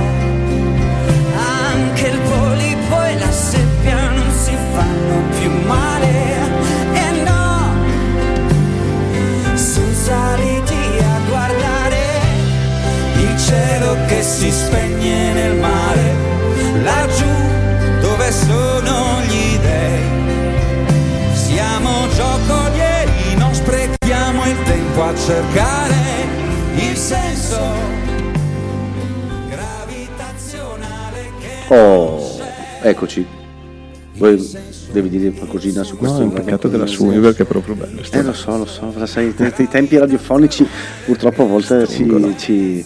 Anche il polipo e la seppia non si fanno più male. E no, sono saliti a guardare il cielo che si spegne nel mare, laggiù dove sono gli dei. Siamo giocolieri, non sprechiamo il tempo a cercare il senso Oh, eccoci. Poi devi dire qualcosina su questo. No, è un peccato che la sumi perché è proprio bello. Eh lo so, lo so, lo sai, i tempi radiofonici purtroppo a volte ci, ci-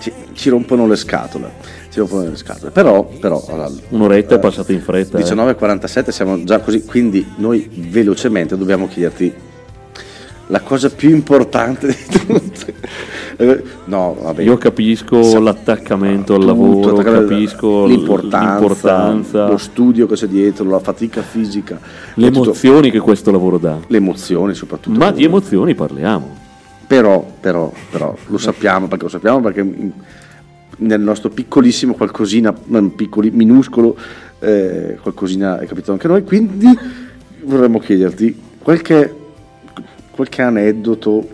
ci- ci rompono le scatole. Ci rompono le scatole. Però, però allora, Un'oretta è passata in fretta. eh. 19.47 siamo già così, quindi noi velocemente dobbiamo chiederti la cosa più importante di tutte. No, vabbè. Io capisco Sa- l'attaccamento al tutto, lavoro, capisco l'importanza, l'importanza, lo studio che c'è dietro, la fatica fisica, le tutto- emozioni che questo lavoro dà. le emozioni soprattutto. Ma di emozioni parliamo. Però, però, però, lo sappiamo perché lo sappiamo perché nel nostro piccolissimo qualcosina, piccoli, minuscolo, eh, qualcosina è capitato anche a noi, quindi vorremmo chiederti qualche, qualche aneddoto,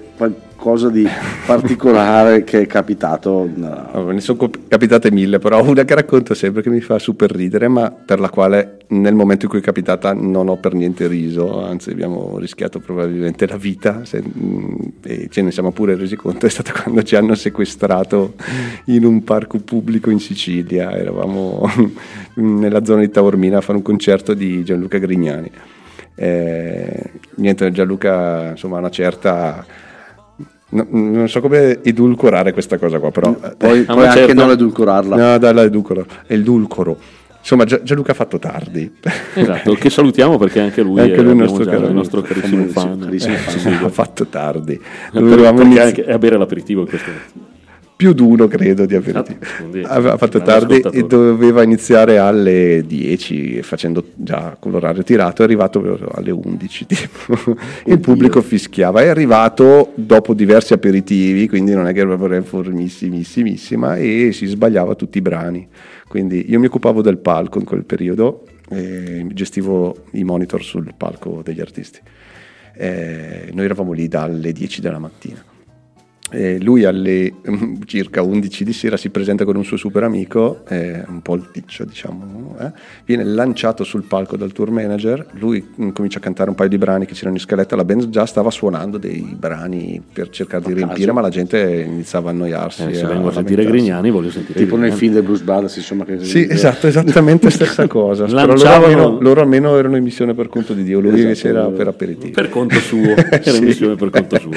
qualcosa di particolare che è capitato. no, ne sono cap- capitate mille, però una che racconto sempre che mi fa super ridere, ma per la quale nel momento in cui è capitata non ho per niente riso, anzi abbiamo rischiato probabilmente la vita se- mm, e ce ne siamo pure resi conto, è stata quando ci hanno sequestrato in un parco pubblico in Sicilia, eravamo nella zona di Taormina a fare un concerto di Gianluca Grignani. Eh, niente, Gianluca insomma una certa... no- non so come edulcorare questa cosa qua, però Poi, poi una anche certa- non edulcorarla. No, dai, la edulcoro. È il dulcoro. Insomma, Gia- Gianluca ha fatto tardi. Esatto, che salutiamo perché anche lui, Anche è, lui è nostro già caro il nostro carissimo fan. carissimo Eh, fan. ha fatto tardi. Dovevamo inizi- anche a bere l'aperitivo questo più d'uno, credo, di aperitivo. Ah, Aveva fatto tardi e doveva iniziare alle 10, facendo già con l'orario tirato. È arrivato alle 11. tipo. Il pubblico fischiava. È arrivato dopo diversi aperitivi, quindi non è che era proprio formissimissimissima, e si sbagliava tutti i brani. Quindi io mi occupavo del palco in quel periodo, e gestivo i monitor sul palco degli artisti. Eh, noi eravamo lì dalle 10 della mattina. E lui alle mm, circa 11 di sera si presenta con un suo super amico, eh, un po' il ticcio diciamo, eh, viene lanciato sul palco dal tour manager, lui mm, comincia a cantare un paio di brani che c'erano in scaletta, la band già stava suonando dei brani per cercare di riempire, ma la gente iniziava a annoiarsi. Eh, se vengo a sentire. Grignani voglio sentire Tipo nel Grignani. film del Bruce Brothers, insomma. Che Sì, esatto, esattamente stessa cosa. Però loro Lanciavano- almeno, loro almeno erano in missione per conto di Dio, lui Esatto. invece era per aperitivo. Per conto suo, era in missione per conto suo.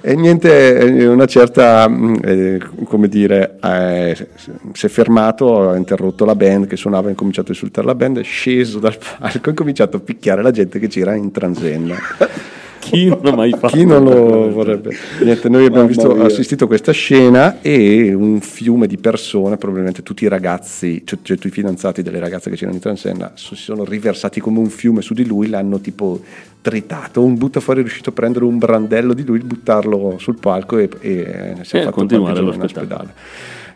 E niente, eh, una certa, mh, eh, come dire, eh, si è fermato, ha interrotto la band che suonava, ha incominciato a insultare la band, è sceso dal palco e ha incominciato a picchiare la gente che c'era in transenda. Chi non ha mai fatto Chi non lo vorrebbe? Niente, noi abbiamo visto, assistito a questa scena e un fiume di persone, probabilmente tutti i ragazzi, cioè, cioè tutti i fidanzati delle ragazze che c'erano in transenda, si sono riversati come un fiume su di lui, l'hanno tipo tritato. Un butta fuori è riuscito a prendere un brandello di lui, buttarlo sul palco e, e eh, si è E fatto giorno in ospedale.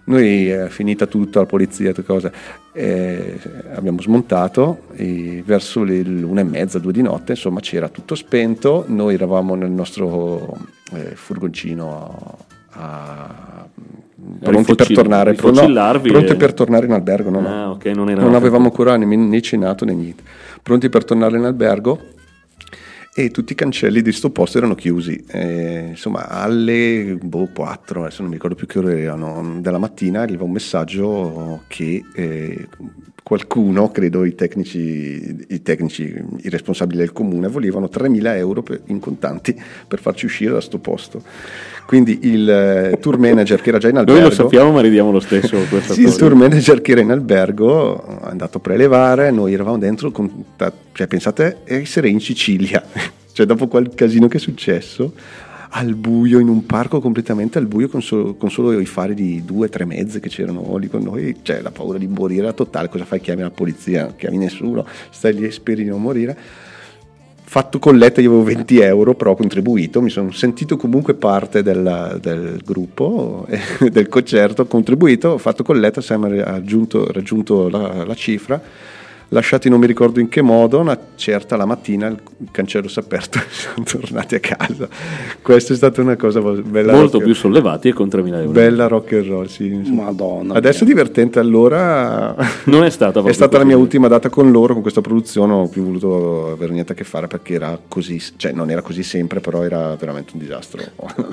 Noi, eh, finita tutto, la polizia, tutte cose, eh, abbiamo smontato e verso le l'una e mezza, due di notte, insomma c'era tutto spento, noi eravamo nel nostro eh, furgoncino a, a- pronti per tornare, pro- no, pronti e- per tornare in albergo, no, no. Ah, ok, non non avevamo ancora né, né cenato né niente, pronti per tornare in albergo e tutti i cancelli di sto posto erano chiusi. Eh, insomma, alle boh, 4, adesso non mi ricordo più che ore erano, della mattina arriva un messaggio che eh, qualcuno, credo i tecnici, i tecnici, i responsabili del comune, volevano 3.000 euro per- in contanti per farci uscire da sto posto. Quindi il eh, tour manager che era già in Noi albergo... lo sappiamo, ma ridiamo lo stesso questa Sì, il tour manager che era in albergo è andato a prelevare, noi eravamo dentro, cioè pensate essere in Sicilia, cioè dopo quel casino che è successo, al buio, in un parco completamente al buio con solo, con solo i fari di due o tre mezze che c'erano lì con noi, cioè la paura di morire era totale, cosa fai? Chiami la polizia, chiami nessuno, stai lì e speri di non morire. Fatto colletta, io avevo 20 euro, però ho contribuito, mi sono sentito comunque parte del, del gruppo, del concerto, ho contribuito, ho fatto colletta, siamo raggiunto, raggiunto la, la cifra, lasciati non mi ricordo in che modo, una certa la mattina il cancello si è aperto e siamo tornati a casa. Questa è stata una cosa bella. Molto più sollevati e con 3.000 euro. Bella rock and roll, sì. insomma. Madonna. Adesso è mia. divertente, allora Non è stata è stata la così. mia ultima data con loro, con questa produzione, non ho più voluto avere niente a che fare perché era così, cioè non era così sempre, però era veramente un disastro.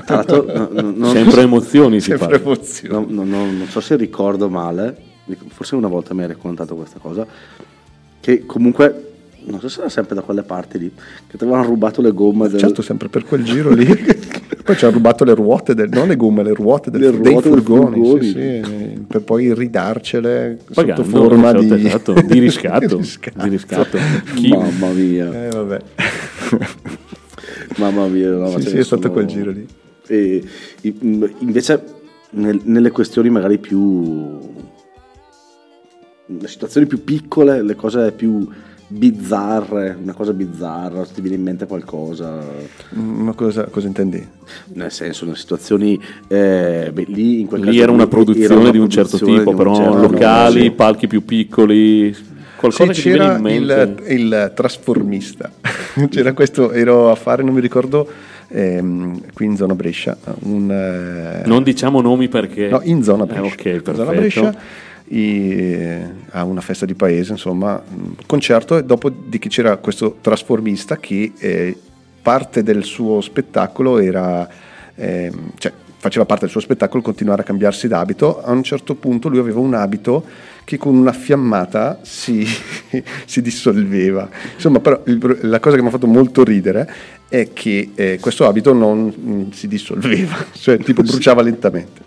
L'altro, no- no- non- Sempre emozioni si Sempre parla. emozioni. no- no- no- non so se ricordo male, forse una volta mi hai raccontato questa cosa, che comunque, non so se era sempre da quelle parti lì, che ti avevano rubato le gomme del, Certo, sempre per quel giro lì. Poi ci hanno rubato le ruote, del, non le gomme, le ruote, del, Le dei ruote del furgoni, furgoni. sì, sì, per poi ridarcele Pagando, sotto forma esatto, di, esatto, di riscatto. Di riscatto. Di riscatto. Chi- Mamma mia, Eh, vabbè. mamma mia. no, sì, sì, ne è stato sono- quel giro lì. E, invece nel- nelle questioni magari più le situazioni più piccole, le cose più bizzarre, una cosa bizzarra, se ti viene in mente qualcosa, Ma cosa, cosa intendi? nel senso, nelle situazioni eh, beh, lì in quel Lì caso era una produzione era una di un certo tipo, un però certo- locali, sì. palchi più piccoli, qualcosa Sì, che ti viene c'era in mente. il, il trasformista, c'era questo, ero a fare, non mi ricordo, ehm, qui in zona Brescia, un, eh, Non diciamo nomi perché... no, in zona Eh, Brescia, ok, in perfetto. zona Brescia i- a una festa di paese, insomma, concerto e dopo di che c'era questo trasformista che eh, parte del suo spettacolo era, ehm, cioè faceva parte del suo spettacolo continuare a cambiarsi d'abito, a un certo punto lui aveva un abito che con una fiammata si, si dissolveva. Insomma, però il- la cosa che mi ha fatto molto ridere è che eh, questo abito non mm, si dissolveva, cioè tipo bruciava lentamente.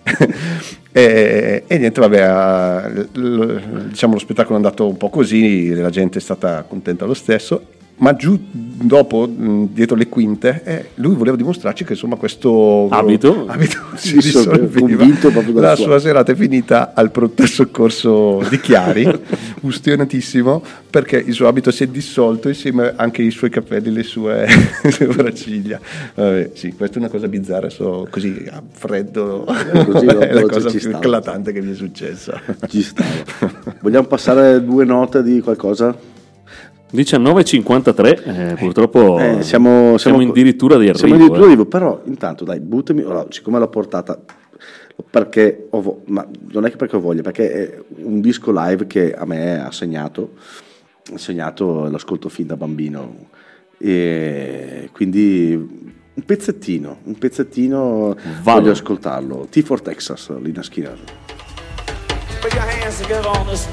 E, e niente, vabbè, diciamo lo spettacolo è andato un po' così, la gente è stata contenta lo stesso. Ma giù dopo, dietro le quinte, eh, lui voleva dimostrarci che insomma questo Abito? abito si dalla La sua- sua serata è finita al pronto soccorso di Chiari, ustionatissimo, perché il suo abito si è dissolto insieme anche i suoi capelli le sue sopracciglia. Vabbè, sì, questa è una cosa bizzarra, so, così a freddo, Così, è la cosa più stava. eclatante che mi è successa. Ci stava. Vogliamo passare due note di qualcosa? 19.53, eh, purtroppo Eh, siamo, siamo addirittura di arrivo. Siamo addirittura eh. di arrivo, però intanto dai, buttami, allora, siccome l'ho portata, perché ho vo- ma non è che perché ho voglia, perché è un disco live che a me ha segnato, ha segnato l'ascolto fin da bambino, e quindi un pezzettino, un pezzettino Vado. voglio ascoltarlo, T for Texas, Lina Skinner. Put your hands together on this.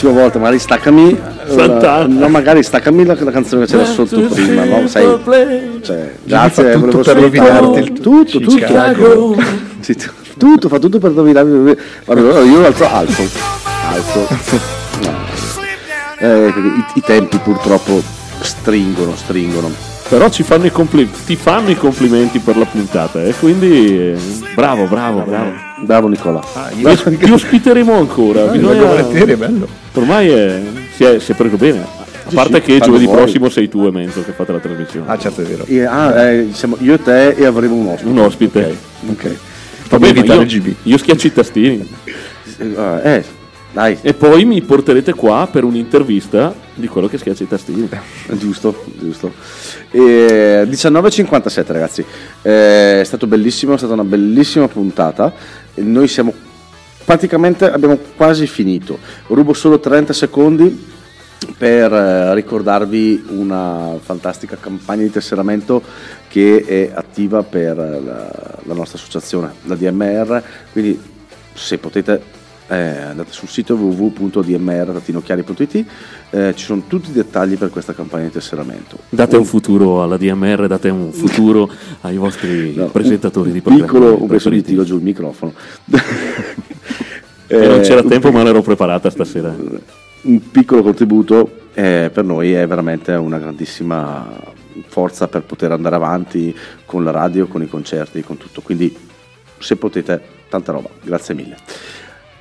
Prossima volta magari staccami. eh, Sant'Anna. no, magari staccami la, la canzone che c'era sotto prima, no? Sai, cioè, grazie, fa tutto per rovinarti il tutto, tutto, Chicago. Sì, t- tutto, fa tutto per rovinarmi. Allora io alzo alto, alto. No. Eh, i, I tempi purtroppo stringono, stringono. Però ci fanno i compli- ti fanno i complimenti per la puntata, e quindi eh, bravo, bravo, bravo. Bravo Nicola. Ti os- Ti ospiteremo ancora. Voglio bisogna- volentieri, è bello. Ormai è- si, è, si è preso bene. A parte sì, che giovedì prossimo sei tu e Menzo che fate la trasmissione. Ah, certo, è vero. E- ah, eh, siamo io e te e avremo un ospite. Un ospite. Ok. Fammi Vabbè, io, io schiaccio i tastini. Eh, eh, dai, E poi mi porterete qua per un'intervista di quello che schiaccia i tastini. Giusto, giusto. E 19.57 ragazzi, Eh, è stato bellissimo, è stata una bellissima puntata. Noi siamo praticamente, abbiamo quasi finito. Rubo solo 30 secondi per eh, ricordarvi una fantastica campagna di tesseramento che è attiva per eh, la, la nostra associazione, la DMR, quindi se potete eh, andate sul sito www.dmr-chiari.it eh, ci sono tutti i dettagli per questa campagna di tesseramento. Date un futuro alla DMR, date un futuro ai vostri No, presentatori un, di un programmi. piccolo, un gli preferiti. tiro giù il microfono. E non Eh, c'era tempo, ma l'ero preparata stasera. un piccolo contributo eh, per noi è veramente una grandissima forza per poter andare avanti con la radio, con i concerti, con tutto. Quindi se potete, tanta roba, grazie mille.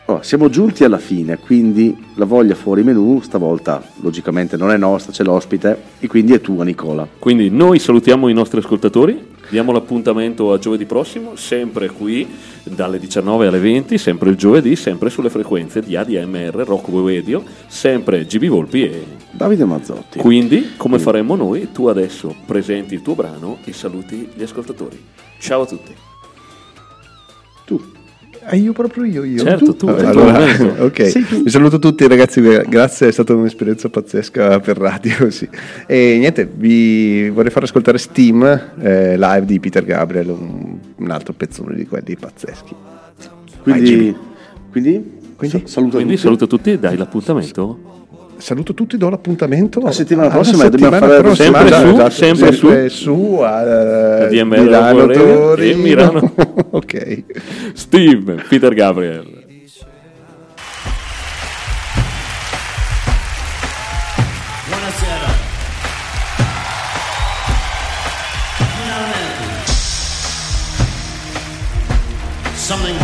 Ora, siamo giunti alla fine, quindi la voglia fuori menù stavolta logicamente non è nostra, c'è l'ospite e quindi è tua Nicola. Quindi noi salutiamo i nostri ascoltatori, diamo l'appuntamento a giovedì prossimo, sempre qui dalle 19 alle 20, sempre il giovedì, sempre sulle frequenze di ADMR, Rocco Radio, sempre GB Volpi e Davide Mazzotti. quindi come faremmo noi, tu adesso presenti il tuo brano e saluti gli ascoltatori. Ciao a tutti. Tu. Ah, io proprio io, io. Certo, tu, tuo allora, ok, vi saluto tutti ragazzi, grazie, è stata un'esperienza pazzesca per radio. Sì. E niente, vi vorrei far ascoltare Steam eh, live di Peter Gabriel, un, un altro pezzone di quelli pazzeschi. Quindi, quindi, Quindi? sa- saluta Quindi tutti. saluto tutti e dai l'appuntamento. Saluto tutti, do l'appuntamento La settimana alla prossima dobbiamo fare- prossima, sempre su, esatto, sempre su, a DMR Milano, Radio e Torino. Milano. ok. Steve, Peter Gabriel. Buonasera. Finalmente. Something